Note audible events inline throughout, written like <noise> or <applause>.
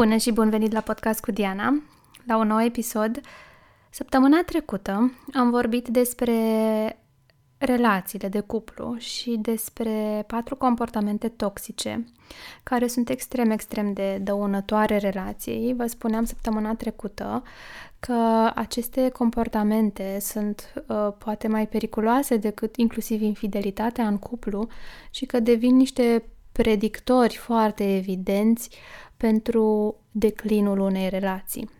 Bună și bun venit la podcast cu Diana, la un nou episod. Săptămâna trecută am vorbit despre relațiile de cuplu și despre patru comportamente toxice care sunt extrem, extrem de dăunătoare relației. Vă spuneam săptămâna trecută că aceste comportamente sunt uh, poate mai periculoase decât inclusiv infidelitatea în cuplu și că devin niște predictori foarte evidenți pentru declinul unei relații.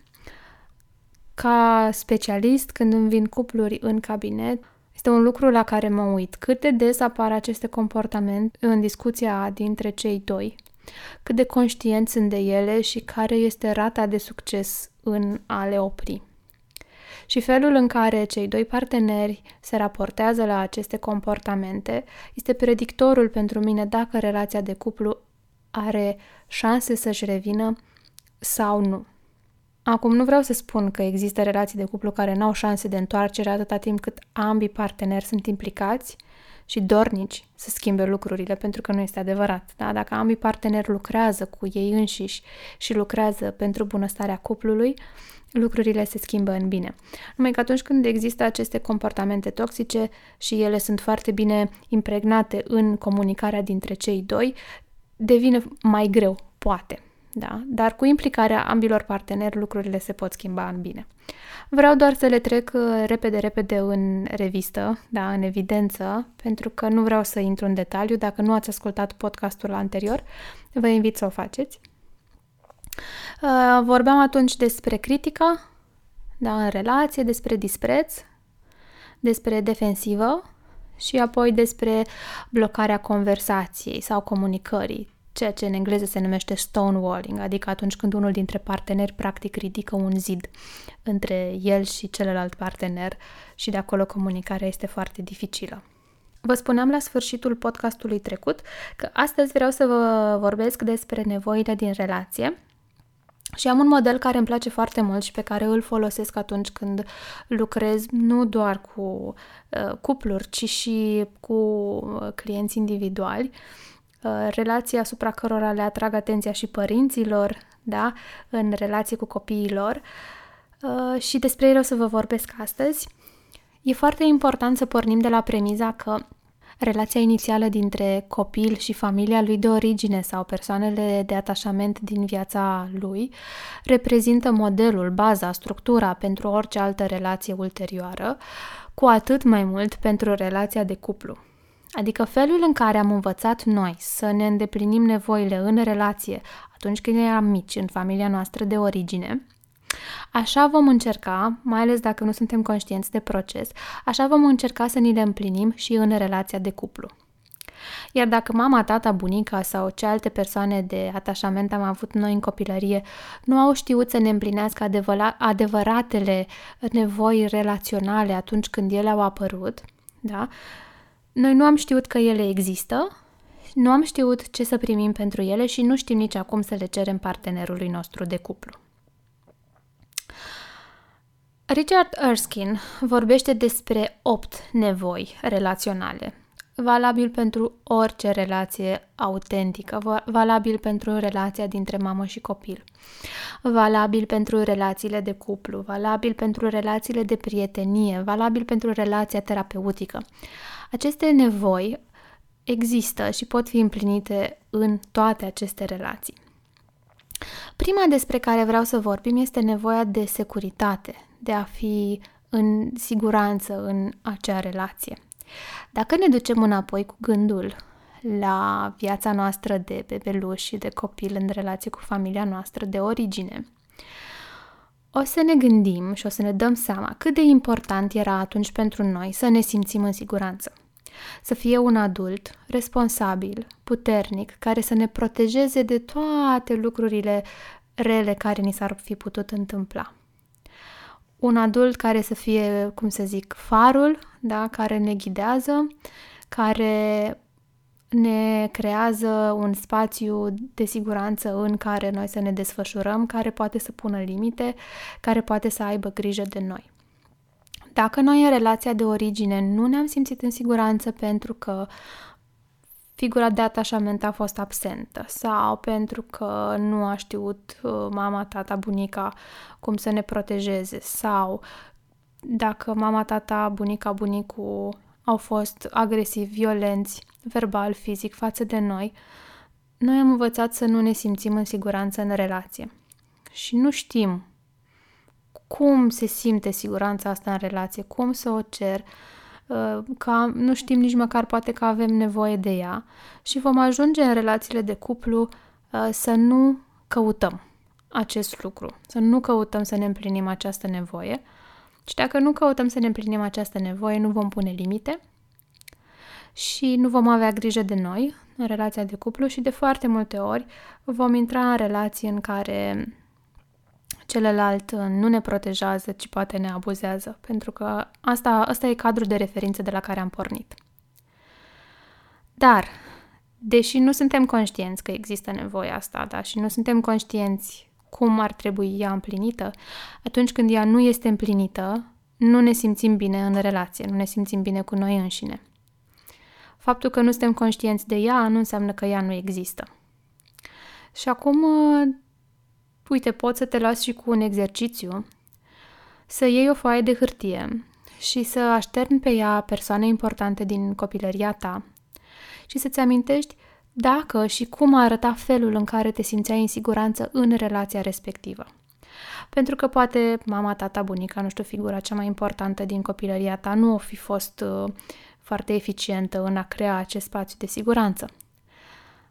Ca specialist, când îmi vin cupluri în cabinet, este un lucru la care mă uit. Cât de des apar aceste comportamente în discuția dintre cei doi, cât de conștienți sunt de ele și care este rata de succes în a le opri. Și felul în care cei doi parteneri se raportează la aceste comportamente este predictorul pentru mine dacă relația de cuplu are șanse să-și revină sau nu. Acum, nu vreau să spun că există relații de cuplu care nu au șanse de întoarcere atâta timp cât ambii parteneri sunt implicați și dornici să schimbe lucrurile, pentru că nu este adevărat. Da? Dacă ambii parteneri lucrează cu ei înșiși și lucrează pentru bunăstarea cuplului, lucrurile se schimbă în bine. Numai că atunci când există aceste comportamente toxice și ele sunt foarte bine impregnate în comunicarea dintre cei doi, devine mai greu, poate. Da? Dar cu implicarea ambilor parteneri lucrurile se pot schimba în bine. Vreau doar să le trec uh, repede, repede în revistă, da, în evidență, pentru că nu vreau să intru în detaliu. Dacă nu ați ascultat podcastul anterior, vă invit să o faceți. Uh, vorbeam atunci despre critică, da, în relație, despre dispreț, despre defensivă și apoi despre blocarea conversației sau comunicării, ceea ce în engleză se numește stonewalling, adică atunci când unul dintre parteneri practic ridică un zid între el și celălalt partener și de acolo comunicarea este foarte dificilă. Vă spuneam la sfârșitul podcastului trecut că astăzi vreau să vă vorbesc despre nevoile din relație și am un model care îmi place foarte mult și pe care îl folosesc atunci când lucrez nu doar cu uh, cupluri, ci și cu uh, clienți individuali, uh, relații asupra cărora le atrag atenția și părinților, da, în relație cu copiilor. Uh, și despre ele o să vă vorbesc astăzi. E foarte important să pornim de la premiza că relația inițială dintre copil și familia lui de origine sau persoanele de atașament din viața lui reprezintă modelul, baza, structura pentru orice altă relație ulterioară, cu atât mai mult pentru relația de cuplu. Adică felul în care am învățat noi să ne îndeplinim nevoile în relație atunci când eram mici în familia noastră de origine, Așa vom încerca, mai ales dacă nu suntem conștienți de proces, așa vom încerca să ni le împlinim și în relația de cuplu. Iar dacă mama, tata, bunica sau ce alte persoane de atașament am avut noi în copilărie nu au știut să ne împlinească adevăratele nevoi relaționale atunci când ele au apărut, da? Noi nu am știut că ele există, nu am știut ce să primim pentru ele și nu știm nici acum să le cerem partenerului nostru de cuplu. Richard Erskine vorbește despre opt nevoi relaționale, valabil pentru orice relație autentică, valabil pentru relația dintre mamă și copil, valabil pentru relațiile de cuplu, valabil pentru relațiile de prietenie, valabil pentru relația terapeutică. Aceste nevoi există și pot fi împlinite în toate aceste relații. Prima despre care vreau să vorbim este nevoia de securitate, de a fi în siguranță în acea relație. Dacă ne ducem înapoi cu gândul la viața noastră de bebeluș și de copil în relație cu familia noastră de origine, o să ne gândim și o să ne dăm seama cât de important era atunci pentru noi să ne simțim în siguranță. Să fie un adult responsabil, puternic, care să ne protejeze de toate lucrurile rele care ni s-ar fi putut întâmpla un adult care să fie, cum să zic, farul, da, care ne ghidează, care ne creează un spațiu de siguranță în care noi să ne desfășurăm, care poate să pună limite, care poate să aibă grijă de noi. Dacă noi în relația de origine nu ne-am simțit în siguranță pentru că figura de atașament a fost absentă sau pentru că nu a știut uh, mama, tata, bunica cum să ne protejeze sau dacă mama, tata, bunica, bunicul au fost agresivi, violenți, verbal, fizic față de noi, noi am învățat să nu ne simțim în siguranță în relație. Și nu știm cum se simte siguranța asta în relație, cum să o cer, uh, că nu știm nici măcar poate că avem nevoie de ea. Și vom ajunge în relațiile de cuplu uh, să nu căutăm acest lucru, să nu căutăm să ne împlinim această nevoie. Și dacă nu căutăm să ne împlinim această nevoie, nu vom pune limite și nu vom avea grijă de noi în relația de cuplu și de foarte multe ori vom intra în relații în care celălalt nu ne protejează, ci poate ne abuzează, pentru că asta, asta e cadrul de referință de la care am pornit. Dar, deși nu suntem conștienți că există nevoia asta, da, și nu suntem conștienți cum ar trebui ea împlinită, atunci când ea nu este împlinită, nu ne simțim bine în relație, nu ne simțim bine cu noi înșine. Faptul că nu suntem conștienți de ea nu înseamnă că ea nu există. Și acum, uite, poți să te las și cu un exercițiu, să iei o foaie de hârtie și să așterni pe ea persoane importante din copilăria ta și să-ți amintești dacă și cum a arăta felul în care te simțeai în siguranță în relația respectivă. Pentru că poate mama, tata, bunica, nu știu, figura cea mai importantă din copilăria ta nu o fi fost uh, foarte eficientă în a crea acest spațiu de siguranță.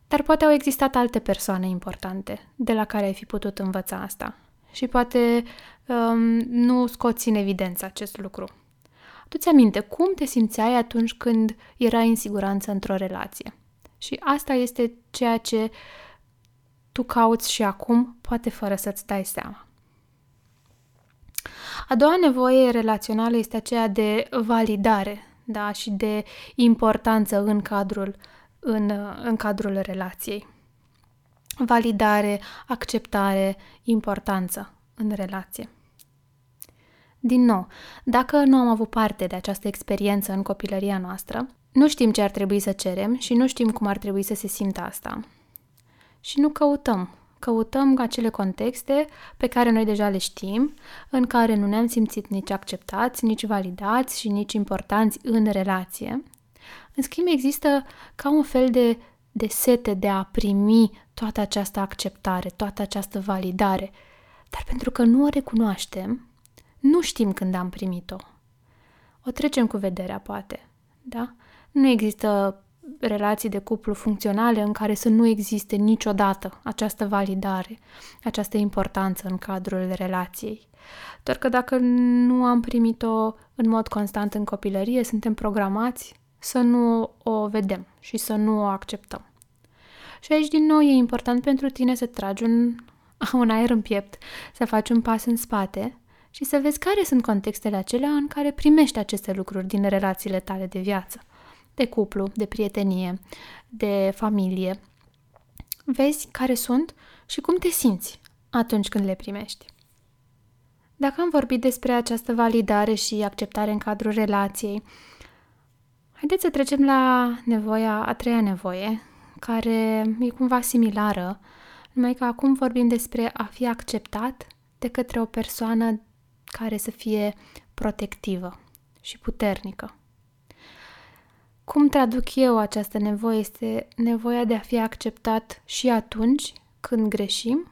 Dar poate au existat alte persoane importante de la care ai fi putut învăța asta. Și poate um, nu scoți în evidență acest lucru. Tu-ți aminte cum te simțeai atunci când erai în siguranță într-o relație. Și asta este ceea ce tu cauți și acum, poate fără să-ți dai seama. A doua nevoie relațională este aceea de validare, da, și de importanță în cadrul, în, în cadrul relației. Validare, acceptare, importanță în relație. Din nou, dacă nu am avut parte de această experiență în copilăria noastră, nu știm ce ar trebui să cerem și nu știm cum ar trebui să se simtă asta. Și nu căutăm. Căutăm acele contexte pe care noi deja le știm, în care nu ne-am simțit nici acceptați, nici validați și nici importanți în relație. În schimb, există ca un fel de, de sete de a primi toată această acceptare, toată această validare. Dar pentru că nu o recunoaștem, nu știm când am primit-o. O trecem cu vederea, poate, da? Nu există relații de cuplu funcționale în care să nu existe niciodată această validare, această importanță în cadrul relației. Doar că dacă nu am primit-o în mod constant în copilărie, suntem programați să nu o vedem și să nu o acceptăm. Și aici, din nou, e important pentru tine să tragi un, <laughs> un aer în piept, să faci un pas în spate și să vezi care sunt contextele acelea în care primești aceste lucruri din relațiile tale de viață de cuplu, de prietenie, de familie. Vezi care sunt și cum te simți atunci când le primești. Dacă am vorbit despre această validare și acceptare în cadrul relației, haideți să trecem la nevoia, a treia nevoie, care e cumva similară, numai că acum vorbim despre a fi acceptat de către o persoană care să fie protectivă și puternică. Cum traduc eu această nevoie este nevoia de a fi acceptat și atunci când greșim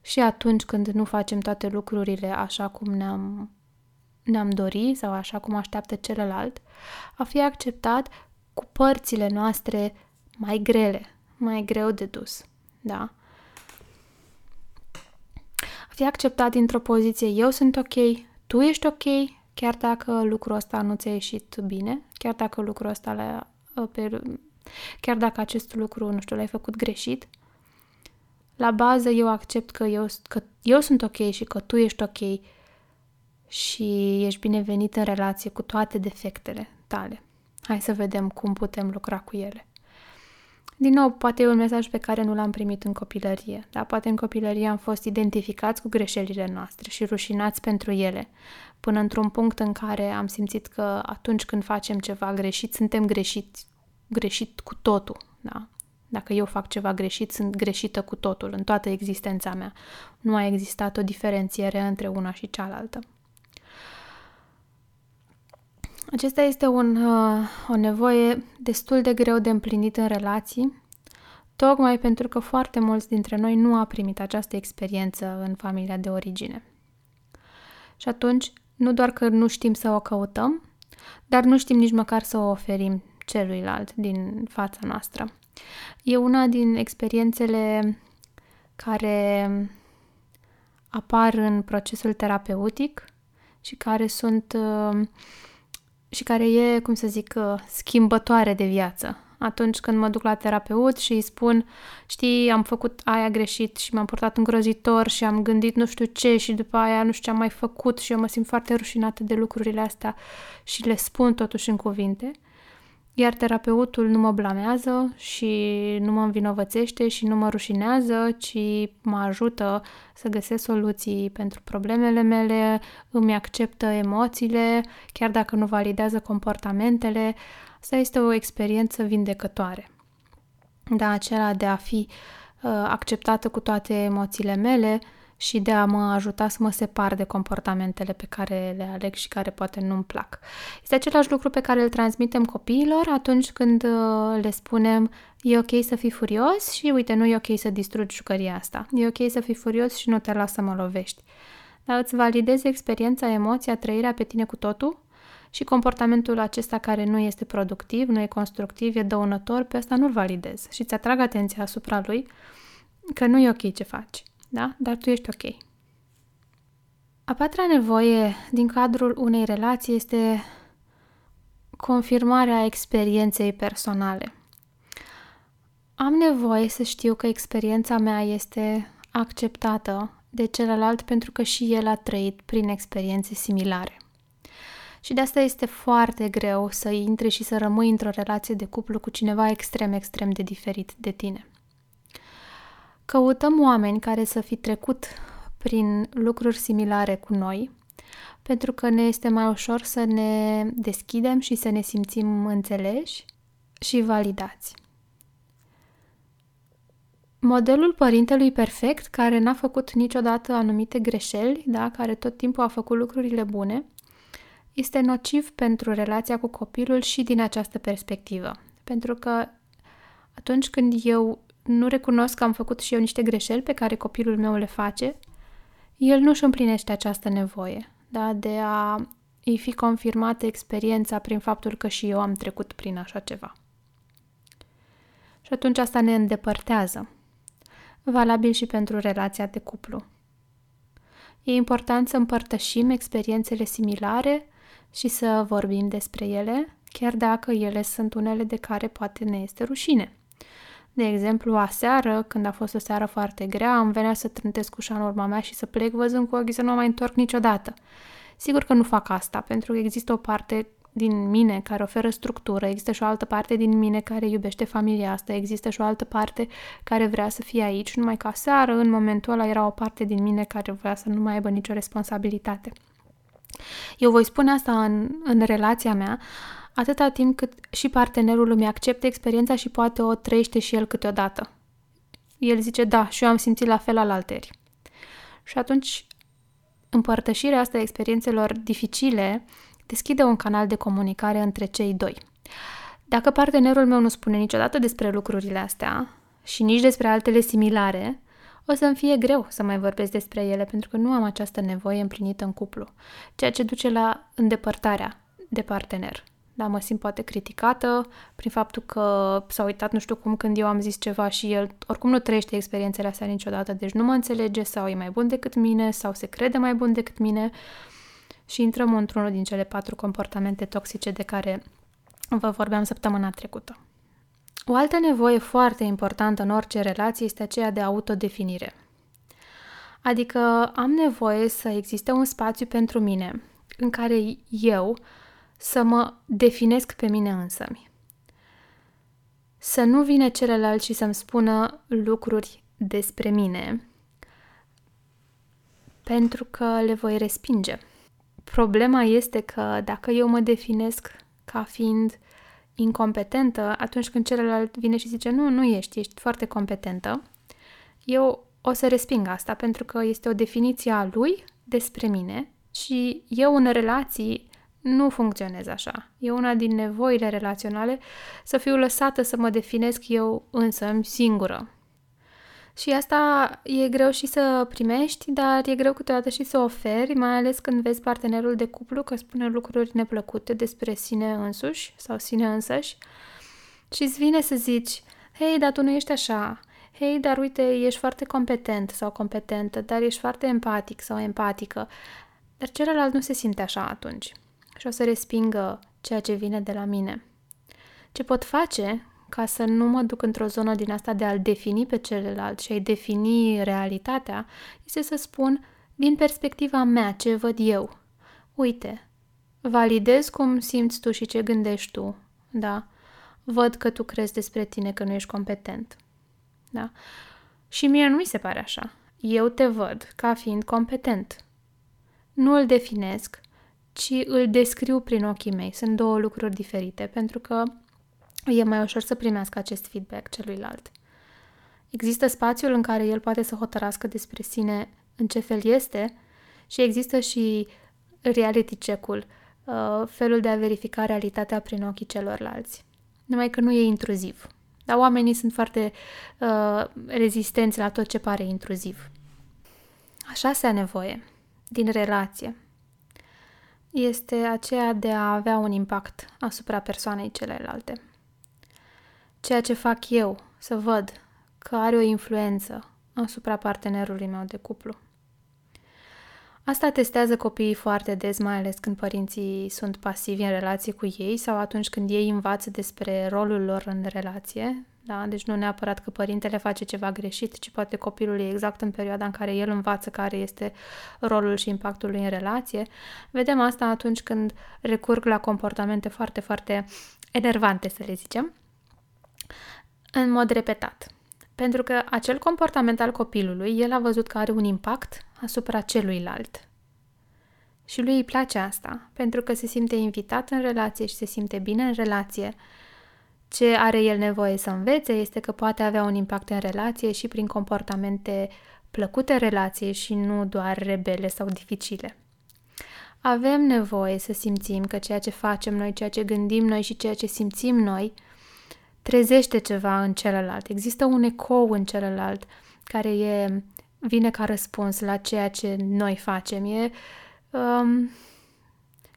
și atunci când nu facem toate lucrurile așa cum ne-am, ne-am dorit sau așa cum așteaptă celălalt, a fi acceptat cu părțile noastre mai grele, mai greu de dus, da? A fi acceptat dintr-o poziție eu sunt ok, tu ești ok, chiar dacă lucrul ăsta nu ți-a ieșit bine, chiar dacă lucrul ăsta l-a, pe, chiar dacă acest lucru, nu știu, l-ai făcut greșit, la bază eu accept că eu, că eu sunt ok și că tu ești ok și ești binevenit în relație cu toate defectele tale. Hai să vedem cum putem lucra cu ele. Din nou, poate e un mesaj pe care nu l-am primit în copilărie, dar poate în copilărie am fost identificați cu greșelile noastre și rușinați pentru ele, până într-un punct în care am simțit că atunci când facem ceva greșit, suntem greșiți, greșit cu totul, Da? Dacă eu fac ceva greșit, sunt greșită cu totul, în toată existența mea. Nu a existat o diferențiere între una și cealaltă. Acesta este un, uh, o nevoie destul de greu de împlinit în relații, tocmai pentru că foarte mulți dintre noi nu a primit această experiență în familia de origine. Și atunci, nu doar că nu știm să o căutăm, dar nu știm nici măcar să o oferim celuilalt din fața noastră. E una din experiențele care apar în procesul terapeutic și care sunt uh, și care e, cum să zic, uh, schimbătoare de viață. Atunci când mă duc la terapeut și îi spun, știi, am făcut aia greșit și m-am purtat îngrozitor și am gândit nu știu ce și după aia nu știu ce am mai făcut și eu mă simt foarte rușinată de lucrurile astea și le spun totuși în cuvinte, iar terapeutul nu mă blamează și nu mă învinovățește și nu mă rușinează, ci mă ajută să găsesc soluții pentru problemele mele, îmi acceptă emoțiile, chiar dacă nu validează comportamentele. Asta este o experiență vindecătoare. Da, acela de a fi uh, acceptată cu toate emoțiile mele, și de a mă ajuta să mă separ de comportamentele pe care le aleg și care poate nu-mi plac. Este același lucru pe care îl transmitem copiilor atunci când uh, le spunem e ok să fii furios și uite, nu e ok să distrugi jucăria asta. E ok să fii furios și nu te lasă să mă lovești. Dar îți validezi experiența, emoția, trăirea pe tine cu totul și comportamentul acesta care nu este productiv, nu e constructiv, e dăunător, pe asta nu-l validez și îți atrag atenția asupra lui că nu e ok ce faci da? Dar tu ești ok. A patra nevoie din cadrul unei relații este confirmarea experienței personale. Am nevoie să știu că experiența mea este acceptată de celălalt pentru că și el a trăit prin experiențe similare. Și de asta este foarte greu să intri și să rămâi într-o relație de cuplu cu cineva extrem, extrem de diferit de tine. Căutăm oameni care să fi trecut prin lucruri similare cu noi, pentru că ne este mai ușor să ne deschidem și să ne simțim înțeleși și validați. Modelul părintelui perfect, care n-a făcut niciodată anumite greșeli, da, care tot timpul a făcut lucrurile bune, este nociv pentru relația cu copilul și din această perspectivă. Pentru că atunci când eu nu recunosc că am făcut și eu niște greșeli pe care copilul meu le face, el nu își împlinește această nevoie, da, de a îi fi confirmată experiența prin faptul că și eu am trecut prin așa ceva. Și atunci asta ne îndepărtează. Valabil și pentru relația de cuplu. E important să împărtășim experiențele similare și să vorbim despre ele, chiar dacă ele sunt unele de care poate ne este rușine. De exemplu, aseară, când a fost o seară foarte grea, am venea să trântesc ușa în urma mea și să plec văzând cu ochii să nu mă mai întorc niciodată. Sigur că nu fac asta, pentru că există o parte din mine care oferă structură, există și o altă parte din mine care iubește familia asta, există și o altă parte care vrea să fie aici, numai ca seară, în momentul ăla, era o parte din mine care vrea să nu mai aibă nicio responsabilitate. Eu voi spune asta în, în relația mea, atâta timp cât și partenerul îmi acceptă experiența și poate o trăiește și el câteodată. El zice, da, și eu am simțit la fel al alteri. Și atunci, împărtășirea asta a experiențelor dificile deschide un canal de comunicare între cei doi. Dacă partenerul meu nu spune niciodată despre lucrurile astea și nici despre altele similare, o să-mi fie greu să mai vorbesc despre ele pentru că nu am această nevoie împlinită în cuplu, ceea ce duce la îndepărtarea de partener da, mă simt poate criticată prin faptul că s-a uitat nu știu cum când eu am zis ceva și el oricum nu trăiește experiențele astea niciodată, deci nu mă înțelege sau e mai bun decât mine sau se crede mai bun decât mine și intrăm într-unul din cele patru comportamente toxice de care vă vorbeam săptămâna trecută. O altă nevoie foarte importantă în orice relație este aceea de autodefinire. Adică am nevoie să existe un spațiu pentru mine în care eu să mă definesc pe mine însămi. Să nu vine celălalt și să-mi spună lucruri despre mine, pentru că le voi respinge. Problema este că dacă eu mă definesc ca fiind incompetentă atunci când celălalt vine și zice nu, nu ești, ești foarte competentă, eu o să resping asta pentru că este o definiție a lui despre mine și eu în relații nu funcționez așa. E una din nevoile relaționale. Să fiu lăsată să mă definesc eu însă singură. Și asta e greu și să primești, dar e greu câteodată și să oferi, mai ales când vezi partenerul de cuplu că spune lucruri neplăcute despre sine însuși sau sine însăși. Și îți vine să zici, hei, dar tu nu ești așa, hei, dar uite, ești foarte competent sau competentă, dar ești foarte empatic sau empatică, dar celălalt nu se simte așa atunci și o să respingă ceea ce vine de la mine. Ce pot face ca să nu mă duc într-o zonă din asta de a-l defini pe celălalt și a-i defini realitatea, este să spun din perspectiva mea ce văd eu. Uite, validez cum simți tu și ce gândești tu, da? Văd că tu crezi despre tine că nu ești competent, da? Și mie nu mi se pare așa. Eu te văd ca fiind competent. Nu îl definesc, ci îl descriu prin ochii mei. Sunt două lucruri diferite, pentru că e mai ușor să primească acest feedback celuilalt. Există spațiul în care el poate să hotărască despre sine în ce fel este și există și reality check-ul, uh, felul de a verifica realitatea prin ochii celorlalți. Numai că nu e intruziv. Dar oamenii sunt foarte uh, rezistenți la tot ce pare intruziv. Așa se a nevoie din relație este aceea de a avea un impact asupra persoanei celelalte. Ceea ce fac eu, să văd că are o influență asupra partenerului meu de cuplu. Asta testează copiii foarte des, mai ales când părinții sunt pasivi în relație cu ei sau atunci când ei învață despre rolul lor în relație. Da? Deci nu neapărat că părintele face ceva greșit, ci poate copilul e exact în perioada în care el învață care este rolul și impactul lui în relație. Vedem asta atunci când recurg la comportamente foarte, foarte enervante, să le zicem, în mod repetat. Pentru că acel comportament al copilului, el a văzut că are un impact asupra celuilalt. Și lui îi place asta, pentru că se simte invitat în relație și se simte bine în relație. Ce are el nevoie să învețe este că poate avea un impact în relație și prin comportamente plăcute relației și nu doar rebele sau dificile. Avem nevoie să simțim că ceea ce facem noi, ceea ce gândim noi și ceea ce simțim noi trezește ceva în celălalt. Există un ecou în celălalt care e vine ca răspuns la ceea ce noi facem. E um,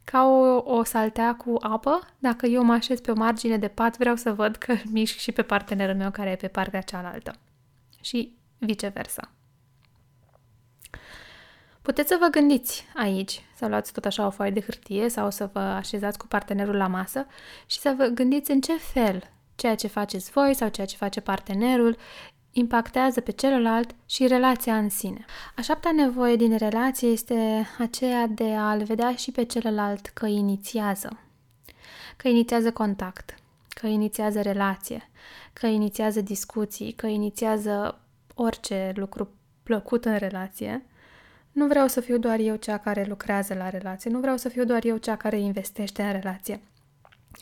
ca o, o saltea cu apă. Dacă eu mă așez pe o margine de pat, vreau să văd că <laughs> mișc și pe partenerul meu care e pe partea cealaltă. Și viceversa. Puteți să vă gândiți aici, să luați tot așa o foaie de hârtie sau să vă așezați cu partenerul la masă și să vă gândiți în ce fel ceea ce faceți voi sau ceea ce face partenerul impactează pe celălalt și relația în sine. A șaptea nevoie din relație este aceea de a-l vedea și pe celălalt că inițiază. Că inițiază contact, că inițiază relație, că inițiază discuții, că inițiază orice lucru plăcut în relație. Nu vreau să fiu doar eu cea care lucrează la relație, nu vreau să fiu doar eu cea care investește în relație.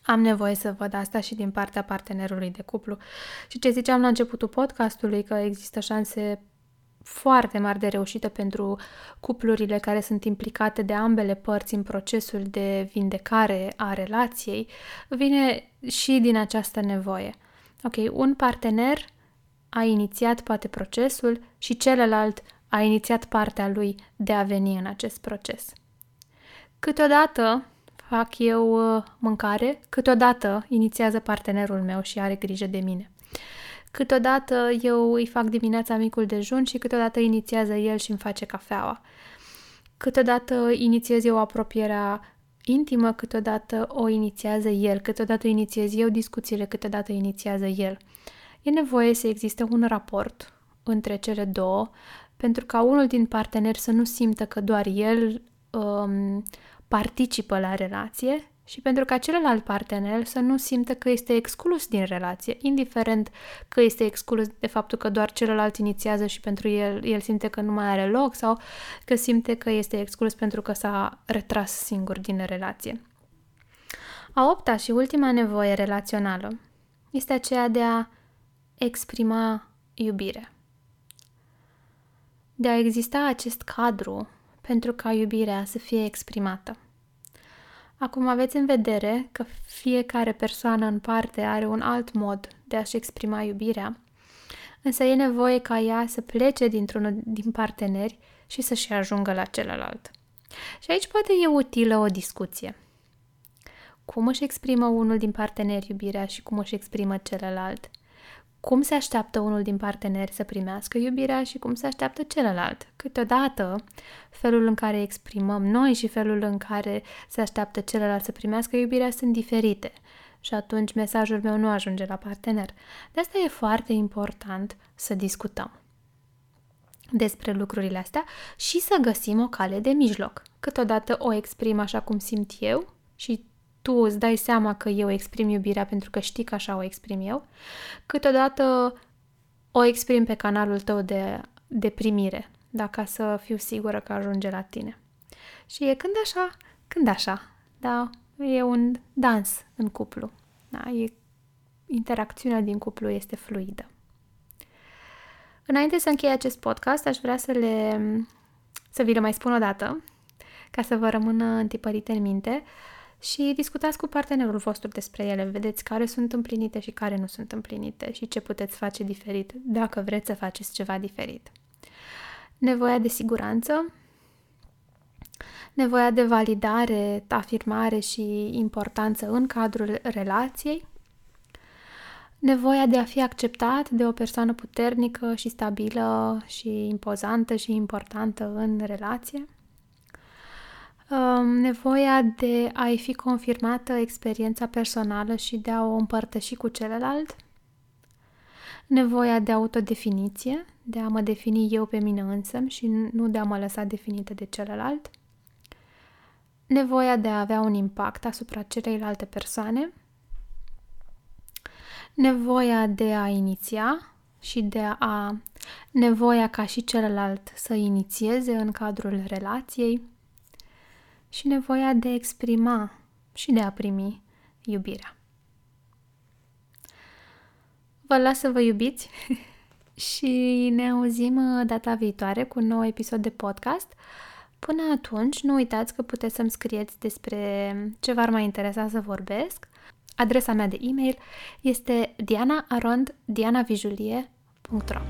Am nevoie să văd asta și din partea partenerului de cuplu. Și ce ziceam la începutul podcastului, că există șanse foarte mari de reușită pentru cuplurile care sunt implicate de ambele părți în procesul de vindecare a relației, vine și din această nevoie. Ok, un partener a inițiat poate procesul și celălalt a inițiat partea lui de a veni în acest proces. Câteodată fac eu uh, mâncare, câteodată inițiază partenerul meu și are grijă de mine. Câteodată eu îi fac dimineața micul dejun și câteodată inițiază el și îmi face cafeaua. Câteodată inițiez eu apropierea intimă, câteodată o inițiază el, câteodată inițiez eu discuțiile, câteodată inițiază el. E nevoie să existe un raport între cele două, pentru ca unul din parteneri să nu simtă că doar el um, participă la relație și pentru ca celălalt partener să nu simtă că este exclus din relație, indiferent că este exclus de faptul că doar celălalt inițiază și pentru el, el simte că nu mai are loc sau că simte că este exclus pentru că s-a retras singur din relație. A opta și ultima nevoie relațională este aceea de a exprima iubire. De a exista acest cadru pentru ca iubirea să fie exprimată. Acum aveți în vedere că fiecare persoană în parte are un alt mod de a-și exprima iubirea, însă e nevoie ca ea să plece dintr-unul din parteneri și să-și ajungă la celălalt. Și aici poate e utilă o discuție. Cum își exprimă unul din parteneri iubirea și cum își exprimă celălalt? Cum se așteaptă unul din parteneri să primească iubirea și cum se așteaptă celălalt? Câteodată, felul în care exprimăm noi și felul în care se așteaptă celălalt să primească iubirea sunt diferite și atunci mesajul meu nu ajunge la partener. De asta e foarte important să discutăm despre lucrurile astea și să găsim o cale de mijloc. Câteodată o exprim așa cum simt eu și tu îți dai seama că eu exprim iubirea pentru că știi că așa o exprim eu, câteodată o exprim pe canalul tău de, de primire, da, ca să fiu sigură că ajunge la tine. Și e când așa, când așa, da, e un dans în cuplu, da, e, interacțiunea din cuplu este fluidă. Înainte să închei acest podcast, aș vrea să le să vi le mai spun o dată, ca să vă rămână întipărite în minte și discutați cu partenerul vostru despre ele. Vedeți care sunt împlinite și care nu sunt împlinite și ce puteți face diferit dacă vreți să faceți ceva diferit. Nevoia de siguranță, nevoia de validare, afirmare și importanță în cadrul relației, nevoia de a fi acceptat de o persoană puternică și stabilă și impozantă și importantă în relație, nevoia de a-i fi confirmată experiența personală și de a o împărtăși cu celălalt, nevoia de autodefiniție, de a mă defini eu pe mine însă și nu de a mă lăsa definită de celălalt, nevoia de a avea un impact asupra celeilalte persoane, nevoia de a iniția și de a nevoia ca și celălalt să inițieze în cadrul relației, și nevoia de a exprima și de a primi iubirea. Vă las să vă iubiți <laughs> și ne auzim uh, data viitoare cu un nou episod de podcast. Până atunci, nu uitați că puteți să-mi scrieți despre ce v-ar mai interesa să vorbesc. Adresa mea de e-mail este dianaarond.dianavijulie.ro